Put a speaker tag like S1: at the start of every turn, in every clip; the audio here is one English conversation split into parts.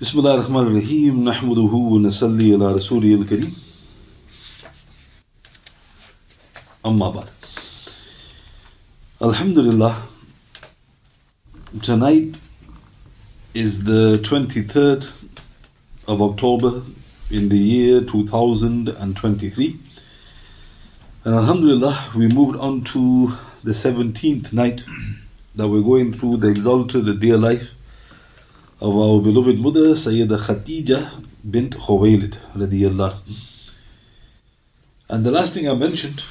S1: بسم الله الرحمن الرحيم نحمده ونصلي على رسوله الكريم أما بعد Alhamdulillah tonight is the 23rd of October in the year 2023 and Alhamdulillah we moved on to the 17th night that we're going through the exalted dear life of our beloved mother Sayyida Khatija bint Khuwaylid radiyallahu and the last thing I mentioned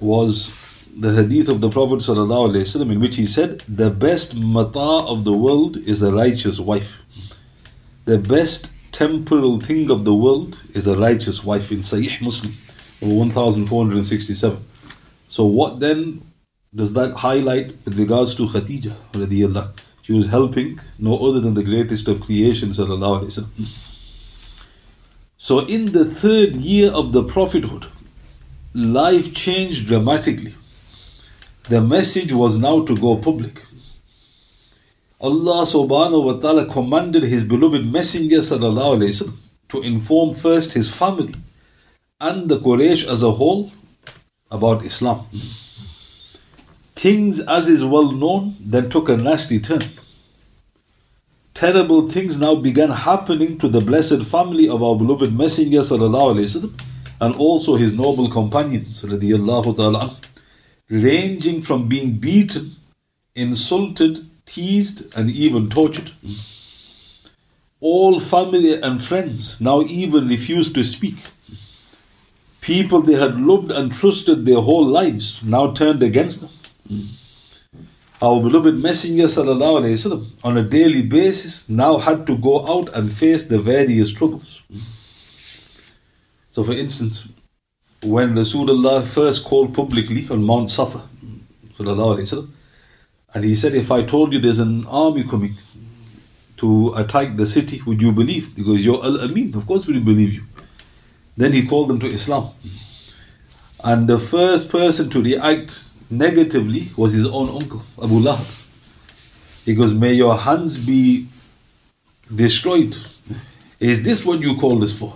S1: was the hadith of the Prophet ﷺ in which he said, The best mata of the world is a righteous wife. The best temporal thing of the world is a righteous wife in Sahih Muslim, 1467. So, what then does that highlight with regards to Khadija? She was helping no other than the greatest of creation, sallallahu alayhi wasallam. So, in the third year of the prophethood, life changed dramatically. The message was now to go public. Allah subhanahu wa ta'ala commanded His beloved Messenger sallallahu alayhi wasallam to inform first his family and the Quraysh as a whole about Islam. Things, as is well known, then took a nasty turn. Terrible things now began happening to the blessed family of our beloved Messenger وسلم, and also his noble companions. Ta'ala, ranging from being beaten, insulted, teased, and even tortured. All family and friends now even refused to speak. People they had loved and trusted their whole lives now turned against them. Our beloved Messenger وسلم, on a daily basis now had to go out and face the various troubles. So, for instance, when Rasulullah first called publicly on Mount Safa, and he said, If I told you there's an army coming to attack the city, would you believe? Because you're Al Amin, of course we believe you. Then he called them to Islam. And the first person to react negatively was his own uncle, Abu Lahab. He goes, May your hands be destroyed. Is this what you call this for?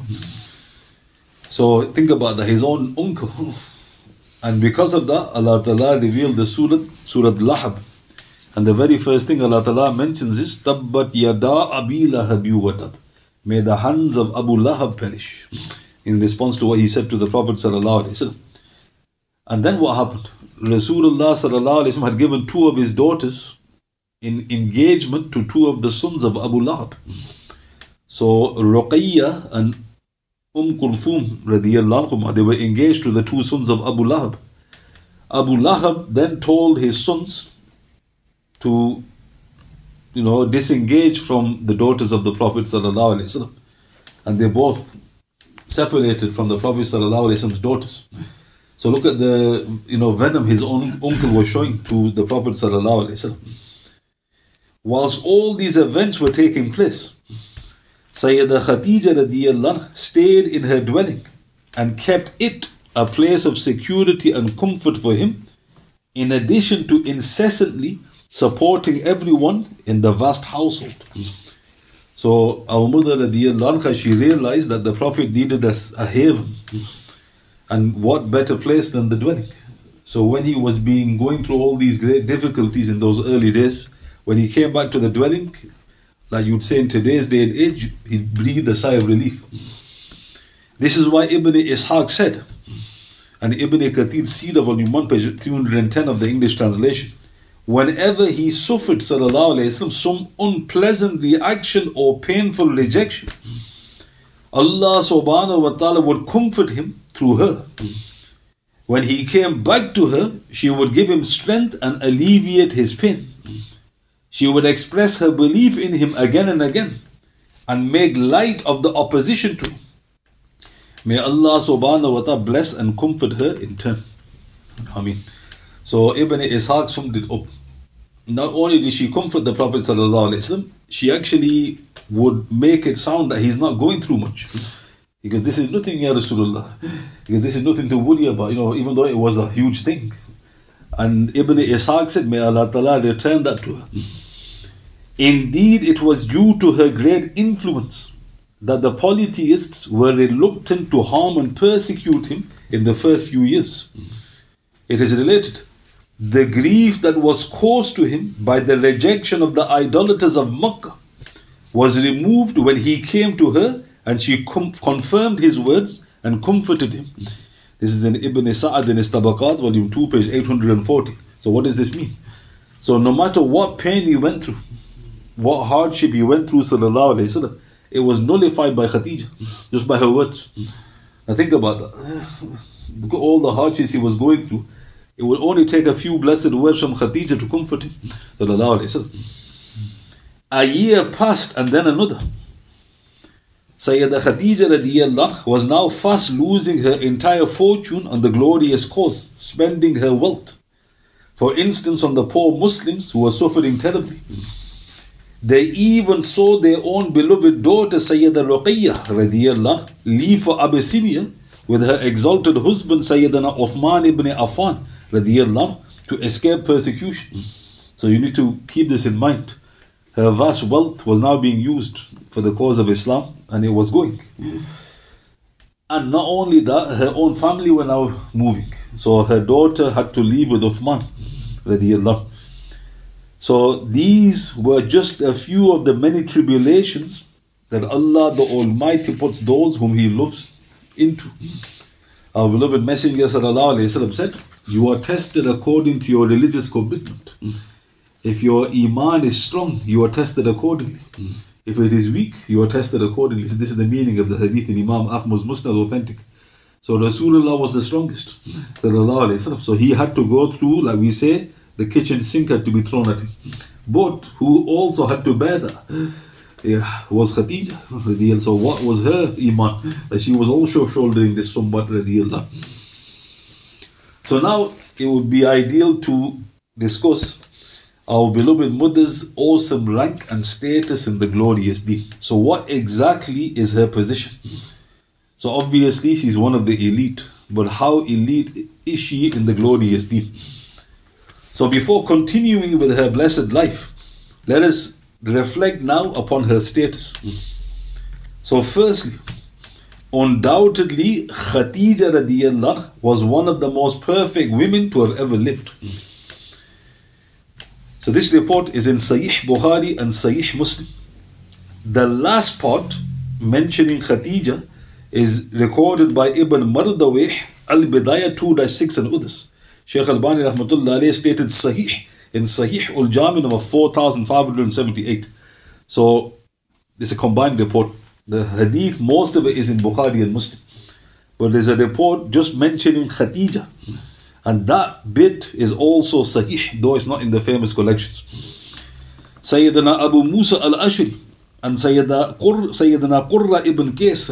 S1: So think about that, his own uncle. And because of that, Allah Ta'ala revealed the Surah, Surah Lahab. And the very first thing Allah Ta'ala mentions is Tabbat yada abi lahab watab. May the hands of Abu Lahab perish. In response to what he said to the Prophet Sallallahu Alaihi Wasallam. And then what happened? Rasulullah Sallallahu had given two of his daughters in engagement to two of the sons of Abu Lahab. So Ruqayya and Umm Kulthum radiallahu they were engaged to the two sons of Abu Lahab. Abu Lahab then told his sons to, you know, disengage from the daughters of the Prophet sallallahu and they both separated from the Prophet sallallahu daughters. So look at the, you know, venom his own uncle was showing to the Prophet. Whilst all these events were taking place, Sayyida Khadija radiallahu stayed in her dwelling and kept it a place of security and comfort for him, in addition to incessantly supporting everyone in the vast household. So our mother radiallahu she realized that the Prophet needed a, a haven. And what better place than the dwelling? So when he was being going through all these great difficulties in those early days, when he came back to the dwelling, like you'd say in today's day and age, he breathed a sigh of relief. This is why Ibn Ishaq said, and Ibn Kathir Sira, volume 1, page 310 of the English translation, whenever he suffered وسلم, some unpleasant reaction or painful rejection, Allah subhanahu wa ta'ala would comfort him through her. When he came back to her, she would give him strength and alleviate his pain. She would express her belief in him again and again and make light of the opposition to him. May Allah subhanahu wa ta'ala bless and comfort her in turn. Ameen. So Ibn Ishaq summed it up. Not only did she comfort the Prophet وسلم, she actually would make it sound that he's not going through much. Because this is nothing, Ya Rasulullah. Because this is nothing to worry about, you know, even though it was a huge thing. And Ibn Ishaq said, May Allah Ta'ala return that to her. Indeed, it was due to her great influence that the polytheists were reluctant to harm and persecute him in the first few years. It is related. The grief that was caused to him by the rejection of the idolaters of Makkah was removed when he came to her and she com- confirmed his words and comforted him. This is in Ibn Sa'ad in Tabaqat, volume 2, page 840. So, what does this mean? So, no matter what pain he went through, what hardship he went through, sallallahu alayhi wasallam, it was nullified by Khadija, just by her words. Now, think about that. All the hardships he was going through. It would only take a few blessed words from Khadija to comfort him. A year passed and then another. Sayyida Khadija radiallahu was now fast losing her entire fortune on the glorious cause, spending her wealth. For instance, on the poor Muslims who were suffering terribly. They even saw their own beloved daughter Sayyida Ruqayya radiallahu leave for Abyssinia with her exalted husband Sayyidina Uthman ibn Affan radiallahu to escape persecution. So you need to keep this in mind. Her vast wealth was now being used for the cause of Islam and it was going. And not only that, her own family were now moving. So her daughter had to leave with Uthman. Radiallahu. So these were just a few of the many tribulations that Allah the Almighty puts those whom He loves into. Our beloved Messenger وسلم, said, You are tested according to your religious commitment. If your Iman is strong, you are tested accordingly. If it is weak, you are tested accordingly. So this is the meaning of the hadith in Imam Ahmad's Musnad authentic. So Rasulullah was the strongest. So he had to go through, like we say, the kitchen sink had to be thrown at him. But who also had to bear that yeah, was Khadija. So what was her iman? That she was also shouldering this somewhat. So now it would be ideal to discuss our beloved mother's awesome rank and status in the glorious deen. So, what exactly is her position? So, obviously, she's one of the elite, but how elite is she in the glorious deen? So, before continuing with her blessed life, let us reflect now upon her status. So, firstly, undoubtedly, Khadija radiallahu was one of the most perfect women to have ever lived. So this report is in Sahih Bukhari and Sahih Muslim. The last part mentioning Khadija is recorded by Ibn Mardawih Al-Bidayah 2-6 and others. Shaykh Al-Bani rahmatullah stated Sahih in Sahih Ul-Jami number 4578. So it's a combined report. The hadith, most of it is in Bukhari and Muslim. But there's a report just mentioning Khadija and that bit is also sahih, though it's not in the famous collections. Sayyidina Abu Musa al Ash'ari and Sayyidina, Qur, Sayyidina Qurra ibn Qais,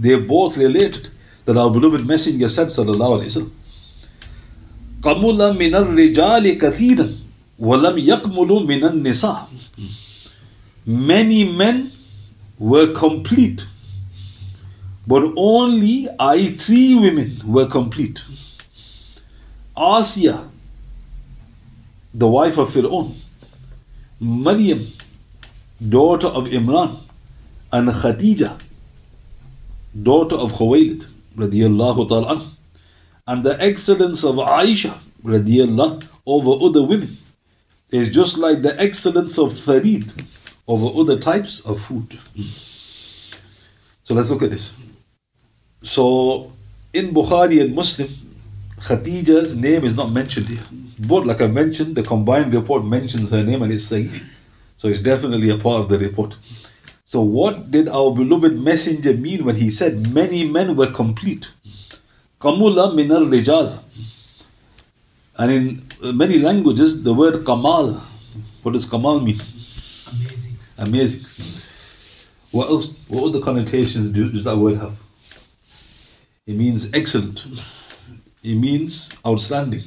S1: they both related that our beloved Messenger said, Sallallahu Alaihi Wasallam, قَمُلَ مِنَ الرِّجَالِ كَثِيرًا وَلَمْ يَقْمُلُ مِنَ النِّسَاءِ Many men were complete, but only I three women were complete. Asiya, the wife of Fir'aun, Maryam, daughter of Imran, and Khadija, daughter of Khuwaylid, radiallahu ta'ala and the excellence of Aisha, radiallahu over other women is just like the excellence of tharid over other types of food. So let's look at this. So in Bukhari and Muslim, Khadija's name is not mentioned here. But like I mentioned, the combined report mentions her name and it's Sahih. So it's definitely a part of the report. So what did our beloved messenger mean when he said many men were complete? Kamula minar rijal. And in many languages, the word kamal, what does kamal mean?
S2: Amazing.
S1: Amazing. What else? What other connotations do, does that word have? It means excellent it means outstanding.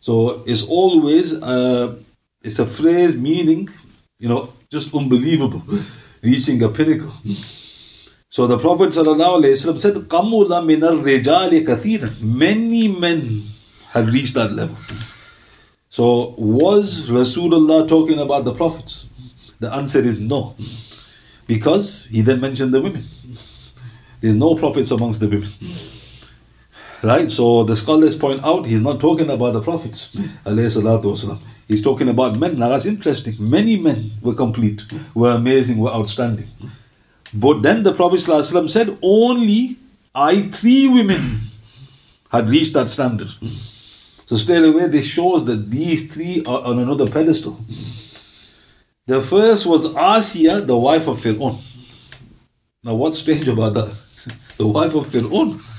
S1: So it's always uh, it's a phrase meaning, you know, just unbelievable, reaching a pinnacle. So the Prophet said, "Kamula min al Many men have reached that level. So, was Rasulullah talking about the prophets? The answer is no. Because he then mentioned the women. There's no prophets amongst the women. Right? So the scholars point out he's not talking about the prophets. He's talking about men. Now that's interesting. Many men were complete, were amazing, were outstanding. But then the Prophet ﷺ said, only I, three women, had reached that standard. So straight away, this shows that these three are on another pedestal. The first was Asiya, the wife of Fir'aun. Now, what's strange about that? the wife of Fir'aun.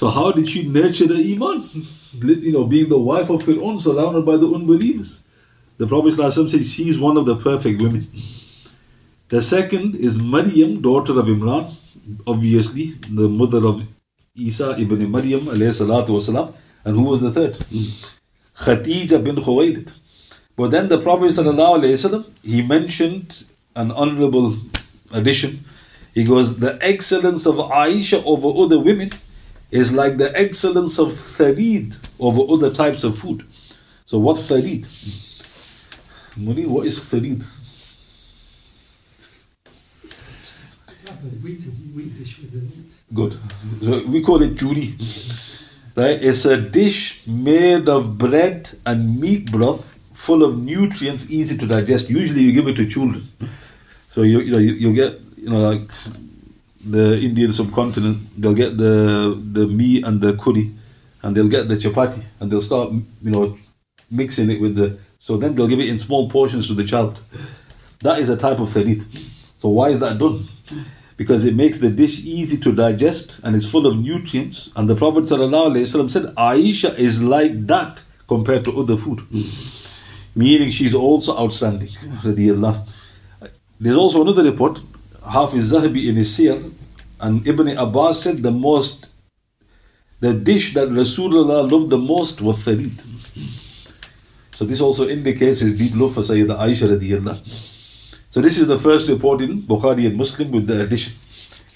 S1: So, how did she nurture the Iman? You know, being the wife of Fir'aun, surrounded by the unbelievers. The Prophet said she's one of the perfect women. The second is Maryam, daughter of Imran, obviously, the mother of Isa ibn Maryam, wasalam. And who was the third? Mm. Khadija bin Khuwaylid. But then the Prophet ﷺ, he mentioned an honorable addition. He goes, the excellence of Aisha over other women is like the excellence of tharid over other types of food. So what tharid? Muni, what is tharid? Good. So we call it juri. Right? It's a dish made of bread and meat broth full of nutrients, easy to digest. Usually, you give it to children. So you you know you, you get you know like the Indian subcontinent, they'll get the the meat and the curry, and they'll get the chapati, and they'll start you know mixing it with the. So then they'll give it in small portions to the child. That is a type of tharid. So why is that done? Because it makes the dish easy to digest and it's full of nutrients. And the Prophet said, Aisha is like that compared to other food. Meaning she's also outstanding. There's also another report, Hafiz Zahabi in his and Ibn Abbas said the most, the dish that Rasulullah loved the most was tharid. So this also indicates his deep love for Sayyida Aisha radiallahu. So this is the first report in Bukhari and Muslim with the addition.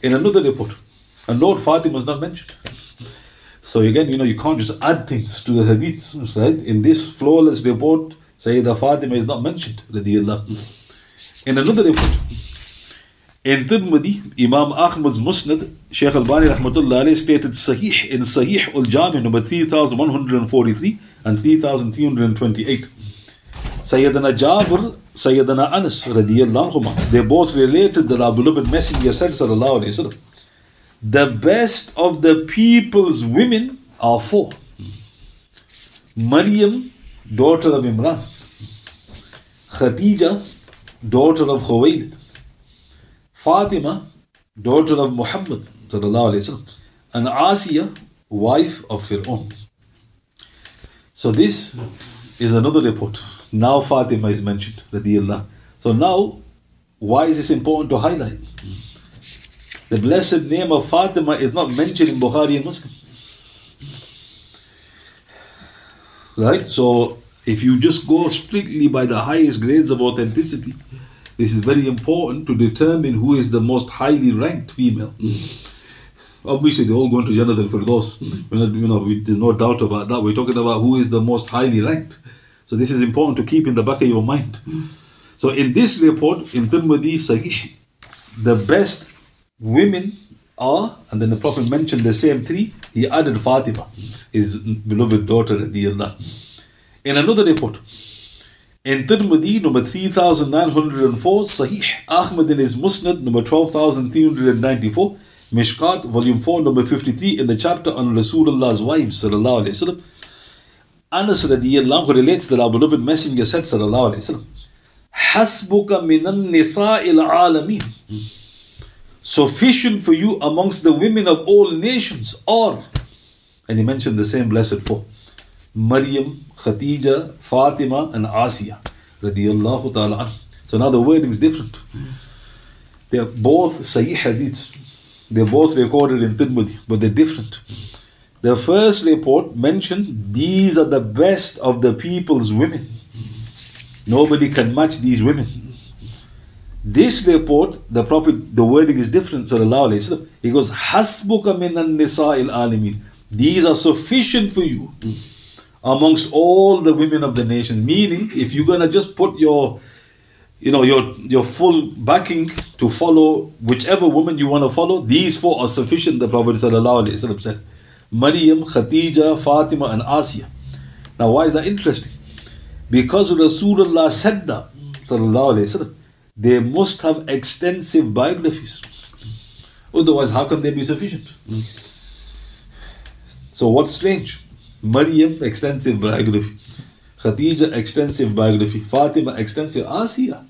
S1: In another report, and Lord Fatima was not mentioned. So again, you know, you can't just add things to the hadith, right? In this flawless report, Sayyida Fatima is not mentioned. In another report, in Tirmidhi, Imam Ahmad's Musnad, Shaykh Al-Bani rahmatullah stated Sahih in Sahih Ul-Jami number 3143 and 3328. Sayyidina Jabir, Sayyidina Anas radiyallahu anhuma, they both related that our beloved Messenger said sallallahu alayhi wasallam, the best of the people's women are four. Maryam daughter of Imran, Khadija, daughter of Khuwaylid, Fatima, daughter of Muhammad, and Asiya, wife of Fir'aun. So this is another report. Now Fatima is mentioned, So now, why is this important to highlight? The blessed name of Fatima is not mentioned in Bukhari and Muslim. Right? So if you just go strictly by the highest grades of authenticity, this is very important to determine who is the most highly ranked female. Mm. Obviously, they're all going to Jannatul Firdaus. Mm. You know, we, there's no doubt about that. We're talking about who is the most highly ranked. So this is important to keep in the back of your mind. So in this report, in Tirmidhi Sahih, the best women are, and then the Prophet mentioned the same three, he added Fatima, his beloved daughter, Allah. In another report, in Tirmidhi, number 3904, Sahih Ahmad in his Musnad, number 12394, Mishkat, volume 4, number 53, in the chapter on Rasulullah's wives, sallallahu alayhi wasallam. Anas radiallahu relates that our beloved messenger said, sallallahu alayhi wasallam, Hasbuka minan nisa'il alameen sufficient for you amongst the women of all nations or and he mentioned the same blessed four Maryam, Khadija, Fatima and Asiya radiyallahu ta'ala so now the wording is different. They're both Sahih hadiths they're both recorded in Tirmidhi but they're different. The first report mentioned these are the best of the people's women. Nobody can match these women. This report, the Prophet, the wording is different. He goes, Hasbuka minan nisa'il alimin. These are sufficient for you amongst all the women of the nations. Meaning, if you're gonna just put your you know your your full backing to follow whichever woman you want to follow, these four are sufficient, the Prophet ﷺ said. Maryam, Khadija, Fatima, and Asiya. Now, why is that interesting? Because Rasulullah said that, وسلم, they must have extensive biographies. Otherwise, how can they be sufficient? So, what's strange? Maryam, extensive biography. Khadija, extensive biography. Fatima, extensive. Asiya.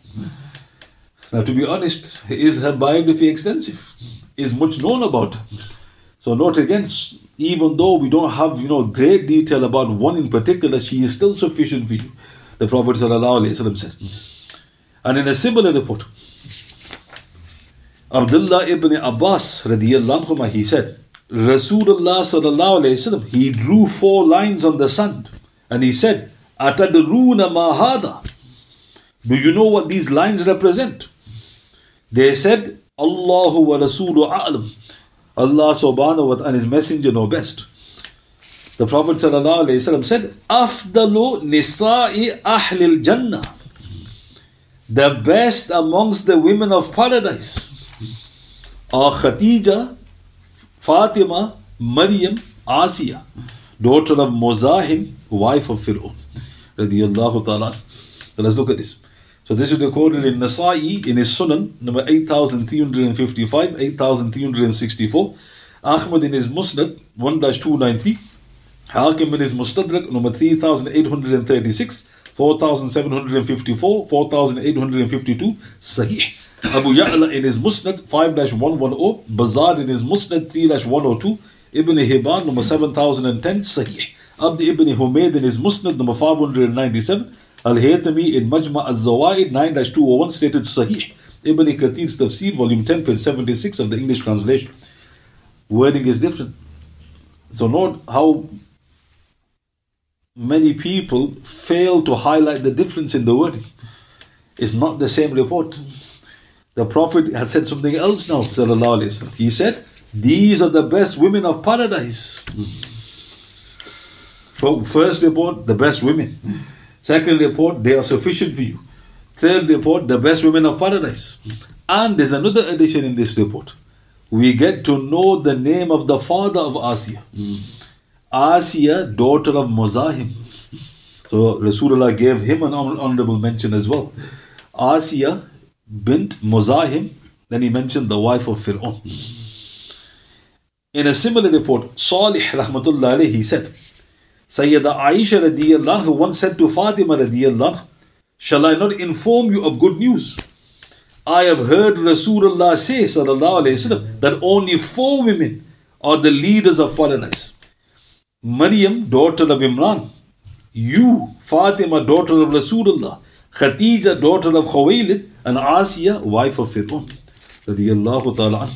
S1: Now, to be honest, is her biography extensive? Is much known about? So, note again, even though we don't have you know great detail about one in particular, she is still sufficient for you. The Prophet said. And in a similar report, Abdullah ibn Abbas he said, Rasulullah sallallahu he drew four lines on the sand and he said, Atadruna mahada. Do you know what these lines represent? They said, Allahu wa Rasulu a'lam. Allah subhanahu wa ta'ala and His Messenger know best. The Prophet ﷺ said, Afdalu nisa'i ahlil jannah. The best amongst the women of paradise are Khadija, Fatima, Maryam, Asiya, daughter of Muzahim, wife of Fir'aun. Radiallahu ta'ala. Let's look at this. So this is recorded in Nasa'i in his Sunan, number 8355, 8364. Ahmad in his Musnad, 1-293. Hakim in his Mustadrak, number 3836, 4754, 4852. Sahih. Abu Ya'la in his Musnad, 5-110. Bazar in his Musnad, 3-102. Ibn Hibban, number 7010. Sahih. Abdi ibn Humayd in his Musnad, number 597. Al-Haytami in Majma al-Zawaid 9-201 stated Sahih. Ibn Kathir's Tafsir, volume 10, page 76 of the English translation. Wording is different. So note how many people fail to highlight the difference in the wording. It's not the same report. The Prophet had said something else now, He said, These are the best women of paradise. First report, the best women. Second report, they are sufficient for you. Third report, the best women of paradise. And there's another addition in this report. We get to know the name of the father of Asiya. Mm. Asiya, daughter of Muzahim. So Rasulullah gave him an honorable mention as well. Asiya bint Muzahim, then he mentioned the wife of Fir'aun. In a similar report, Salih rahmatullah he said, Sayyida Aisha radiallahu once said to Fatima radiallahu, Shall I not inform you of good news? I have heard Rasulullah say sallallahu alayhi wasallam that only four women are the leaders of foreigners. Maryam, daughter of Imran, you, Fatima, daughter of Rasulullah, Khadija, daughter of Khuwaylid, and Asiya, wife of ta'ala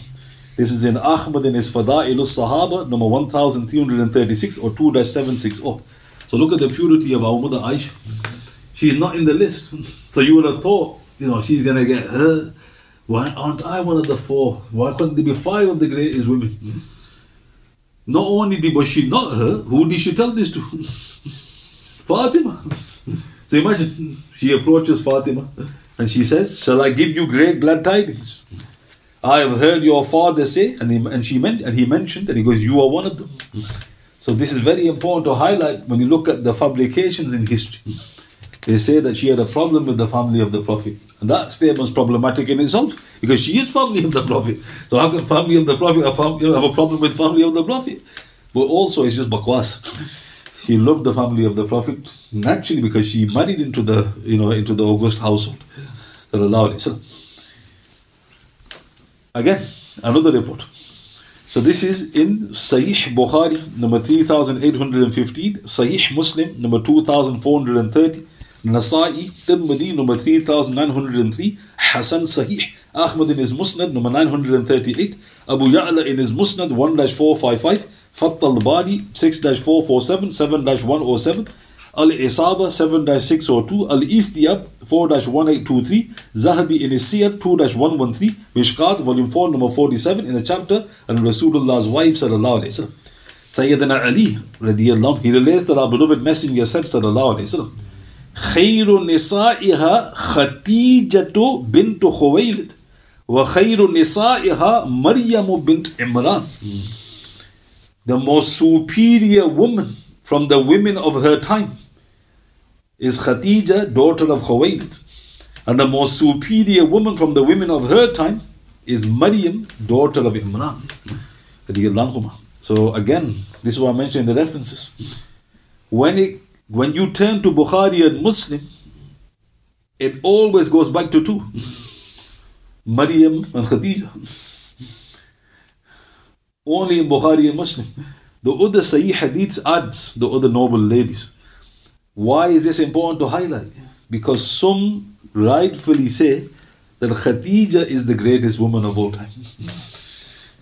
S1: this is in Ahmad in his Fada'il Sahaba, number 1336 or 2 760. So look at the purity of our mother Aisha. She's not in the list. So you would have thought, you know, she's going to get her. Why aren't I one of the four? Why couldn't there be five of the greatest women? Not only did was she not her, who did she tell this to? Fatima. So imagine, she approaches Fatima and she says, Shall I give you great glad tidings? I have heard your father say, and, he, and she meant, and he mentioned, and he goes, you are one of them. So this is very important to highlight when you look at the fabrications in history. They say that she had a problem with the family of the Prophet. And that statement is problematic in itself because she is family of the Prophet. So how can family of the Prophet have a problem with family of the Prophet? But also it's just bakwas. She loved the family of the Prophet naturally because she married into the you know into the august household. Again, another report. So this is in Sahih Bukhari, number 3815, Sahih Muslim, number 2430, Nasa'i, Tirmidhi, number 3903, Hasan Sahih, Ahmad in his Musnad, number 938, Abu Ya'la in his Musnad, 1-455, Fath al-Bari, 6-447, 7-107, Al-Isaba 7-602, Al-Istiyab 4-1823, Zahabi in his Siyar 2-113, Mishkat volume 4 number 47 in the chapter and Rasulullah's wife sallallahu alayhi wasallam. Sayyidina Ali, radiallahu, he relates that our beloved Messenger said, sallallahu alayhi wasallam, خير نسائها خديجة بنت خويلد وخير نسائها مريم بنت عمران The most superior woman from the women of her time is Khadija, daughter of Khuwaylid. And the most superior woman from the women of her time is Maryam, daughter of Imran. So again, this is what I mentioned in the references. When it when you turn to Bukhari and Muslim, it always goes back to two. Maryam and Khadija. Only in Bukhari and Muslim. The other Sahih hadiths adds the other noble ladies. Why is this important to highlight? Because some rightfully say that Khadija is the greatest woman of all time.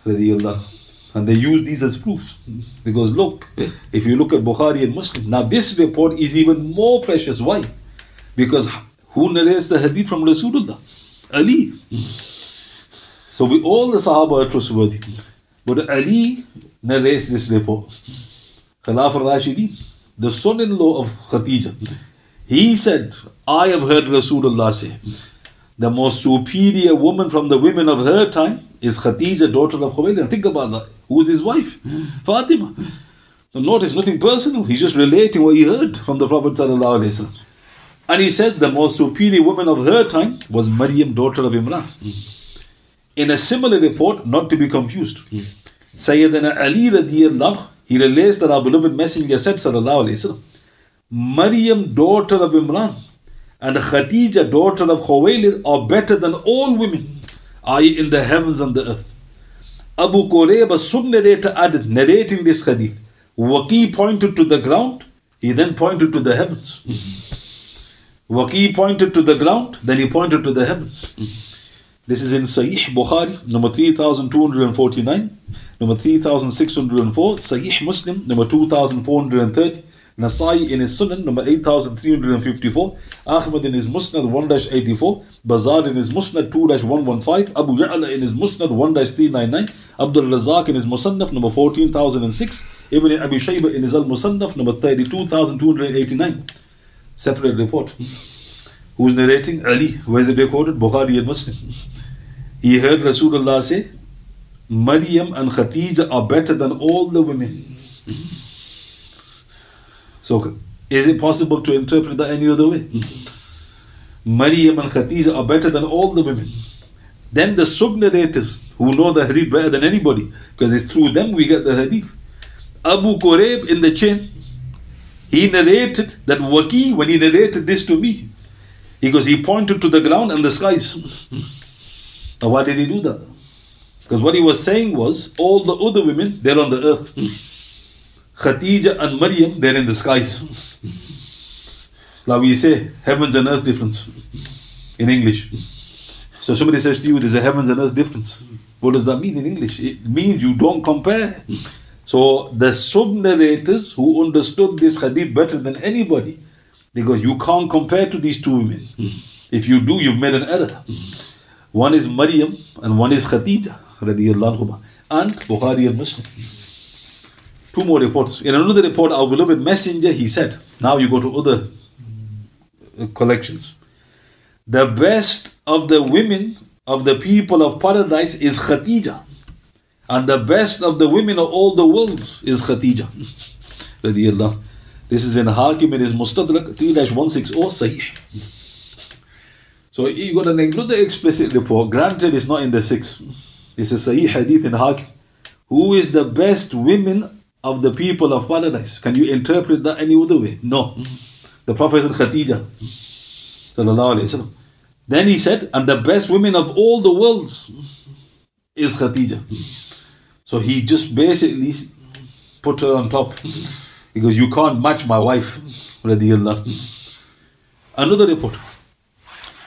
S1: and they use these as proofs. Because look, if you look at Bukhari and Muslim, now this report is even more precious. Why? Because who narrates the hadith from Rasulullah? Ali. So we all the Sahaba are trustworthy. But Ali narrates this report. Khalaf al-Rashidin, the son-in-law of Khadija. He said, I have heard Rasulullah say, the most superior woman from the women of her time is Khadija, daughter of Khuwaylid. Think about that. Who is his wife? Fatima. So notice nothing personal. He's just relating what he heard from the Prophet And he said the most superior woman of her time was Maryam, daughter of Imran. In a similar report, not to be confused, Sayyidina Ali radiallahu he relates that our beloved Messenger said, Sallallahu Alaihi Wasallam, Maryam, daughter of Imran, and Khadija, daughter of Khuwaylid, are better than all women, i.e., in the heavens and the earth. Abu Kurayb, a sub narrator, added, narrating this hadith, Waqi pointed to the ground, he then pointed to the heavens. Waqi pointed to the ground, then he pointed to the heavens. This is in Sahih Bukhari, number 3249, number 3604, Sahih Muslim, number 2430, Nasai in his Sunan, number 8354, Ahmad in his Musnad 1 84, Bazar in his Musnad 2 115, Abu Ya'la in his Musnad 1 399, Abdul Razak in his Musannaf number 14006, Ibn Abi Shayba in his Al Musannaf number 32289. Separate report. Who's narrating? Ali. Where is it recorded? Bukhari and Muslim. He heard Rasulullah say, Maryam and Khatija are better than all the women. So, is it possible to interpret that any other way? Maryam and Khadija are better than all the women. Then the sub narrators who know the hadith better than anybody, because it's through them we get the hadith. Abu Kurayb in the chain, he narrated that Waqi, when he narrated this to me, he goes, he pointed to the ground and the skies. Now, why did he do that? Because what he was saying was, all the other women, they're on the earth. Hmm. Khadija and Maryam, they're in the skies. Now we say heavens and earth difference in English. So somebody says to you, there's a heavens and earth difference. What does that mean in English? It means you don't compare. So the sub narrators who understood this hadith better than anybody, because you can't compare to these two women. If you do, you've made an error. One is Maryam and one is Khadija, and Bukhari and Muslim. Two more reports. In another report, our beloved messenger, he said, now you go to other uh, collections. The best of the women of the people of paradise is Khadija. And the best of the women of all the worlds is Khadija. this is in Hakim, it is Mustadrak 3 160 Sahih. So you got to include the explicit report. Granted, it's not in the six. It's a Sahih hadith in Hakim. Who is the best women of the people of paradise. Can you interpret that any other way? No. The Prophet said Khadija. Then he said, and the best women of all the worlds is Khadija. So he just basically put her on top. He goes, You can't match my wife. Another report.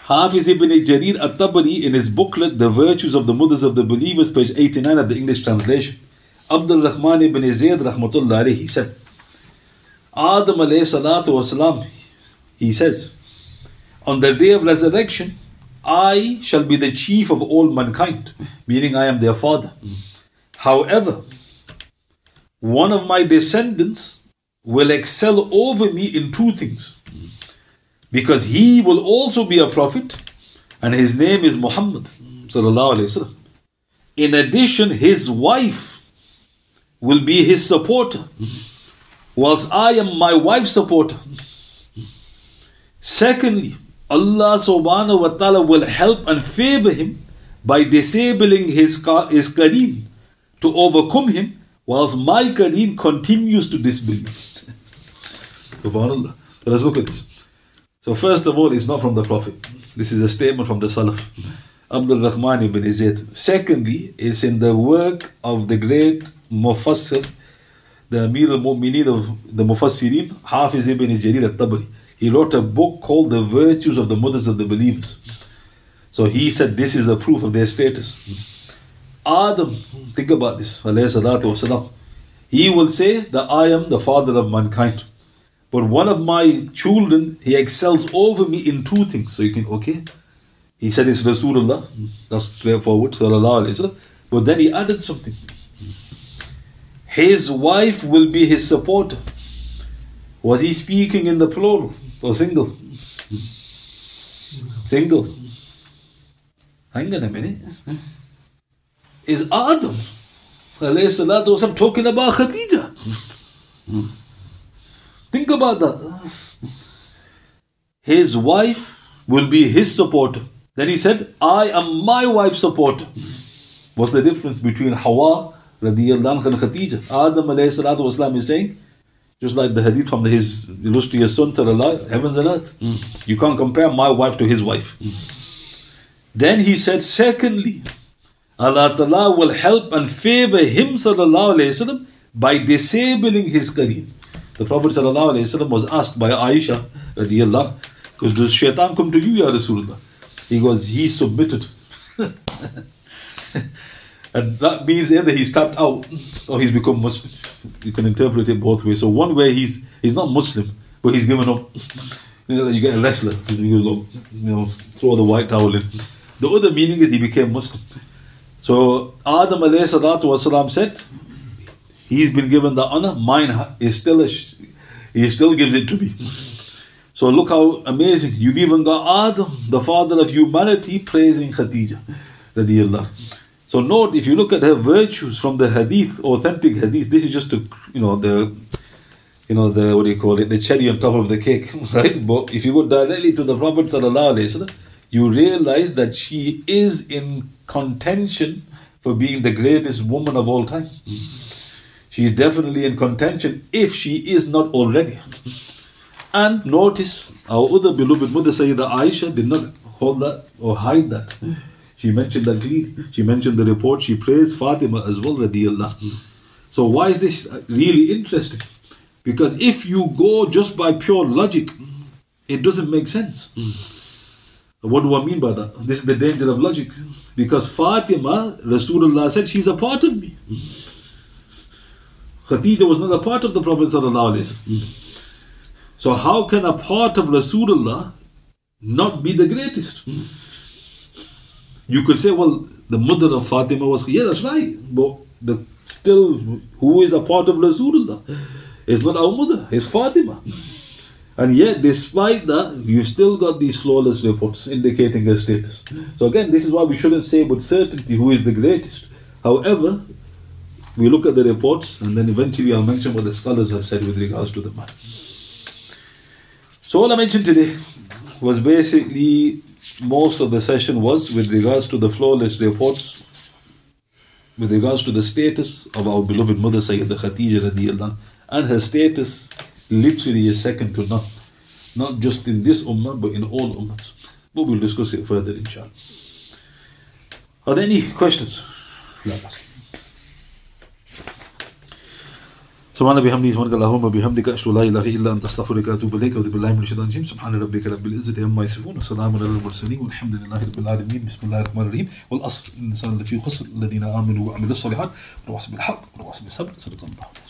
S1: Hafiz ibn Jarir at-Tabari in his booklet The Virtues of the Mothers of the Believers, page 89 of the English translation. Abdul Rahman ibn Zayd rahmatullah he said, Adam alayhi salatu wasalam, he says, on the day of resurrection, I shall be the chief of all mankind, meaning I am their father. However, one of my descendants will excel over me in two things. Because he will also be a prophet, and his name is Muhammad. In addition, his wife will be his supporter, whilst I am my wife's supporter. Secondly, Allah subhanahu wa ta'ala will help and favor him by disabling his, his Qareen to overcome him, whilst my Qareen continues to disbelieve. Subhanallah. Let's look at this. So first of all, it's not from the Prophet. This is a statement from the Salaf. Abdul Rahman ibn Zayd. Secondly, it's in the work of the great Mufassir, the Amir al-Mu'mineen of the Mufassirin, Hafiz ibn Jarir al-Tabari. He wrote a book called The Virtues of the Mothers of the Believers. So he said this is a proof of their status. Adam, think about this. He will say that I am the father of mankind. But one of my children, he excels over me in two things. So you can, okay. He said it's Rasulullah. That's straightforward. But then he added something. His wife will be his supporter. Was he speaking in the plural or single? Single. Hang on a minute. Is Adam wasalam talking about Khadija? Think about that. His wife will be his supporter. Then he said, I am my wife's supporter. What's the difference between Hawa radiyallahu anha and Khadija? Adam alayhi salatu wasalam is saying, just like the hadith from his illustrious son, heavens and earth. You can't compare my wife to his wife. Then he said, secondly, Allah Ta'ala will help and favor him wasallam by disabling his qareen. The Prophet was asked by Aisha because does shaitan come to you, Ya Rasulullah? He goes, he submitted. and that means either he's tapped out or he's become Muslim. You can interpret it both ways. So one way he's he's not Muslim, but he's given up. You know, you get a wrestler, you you know, throw the white towel in. The other meaning is he became Muslim. So Adam alayhi salatu wasalam said, he's been given the honor, mine is still a, he still gives it to me. So look how amazing. You've even got Adam, the father of humanity, praising Khadija. So note, if you look at her virtues from the hadith, authentic hadith, this is just a, you know, the, you know, the, what do you call it, the cherry on top of the cake, right? But if you go directly to the Prophet you realize that she is in contention for being the greatest woman of all time. She is definitely in contention if she is not already. And notice our other beloved mother Sayyida Aisha did not hold that or hide that. She mentioned that. She mentioned the report. She praised Fatima as well, radiallah. So why is this really interesting? Because if you go just by pure logic, it doesn't make sense. What do I mean by that? This is the danger of logic. Because Fatima, Rasulullah said, she's a part of me. Khadija was not a part of the Prophet. alaihi. So, how can a part of Rasulullah not be the greatest? You could say, well, the mother of Fatima was, yeah, that's right. But the still, who is a part of Rasulullah? It's not our mother, it's Fatima. And yet, despite that, you've still got these flawless reports indicating her status. So, again, this is why we shouldn't say with certainty who is the greatest. However, we look at the reports and then eventually I'll mention what the scholars have said with regards to the matter. So, all I mentioned today was basically most of the session was with regards to the flawless reports, with regards to the status of our beloved mother Sayyidah Khadija radiallahu and her status literally is second to none. Not just in this ummah, but in all ummahs. But we'll discuss it further, inshallah. Are there any questions? سبحان بحمده سبحانك اللهم بحمدك أشهد أن لا إله إلا أنت أستغفرك وأتوب إليك واعوذ بالله من الشيطان الرجيم. سبحان ربك رب العزة عما يصفون وسلام على المرسلين والحمد لله رب العالمين. بسم الله الرحمن الرحيم. والأصل ان الانسان لفي خسر الذين آمنوا وعملوا الصالحات وتواصوا بالحق وتواصوا بالصبر صدق الله.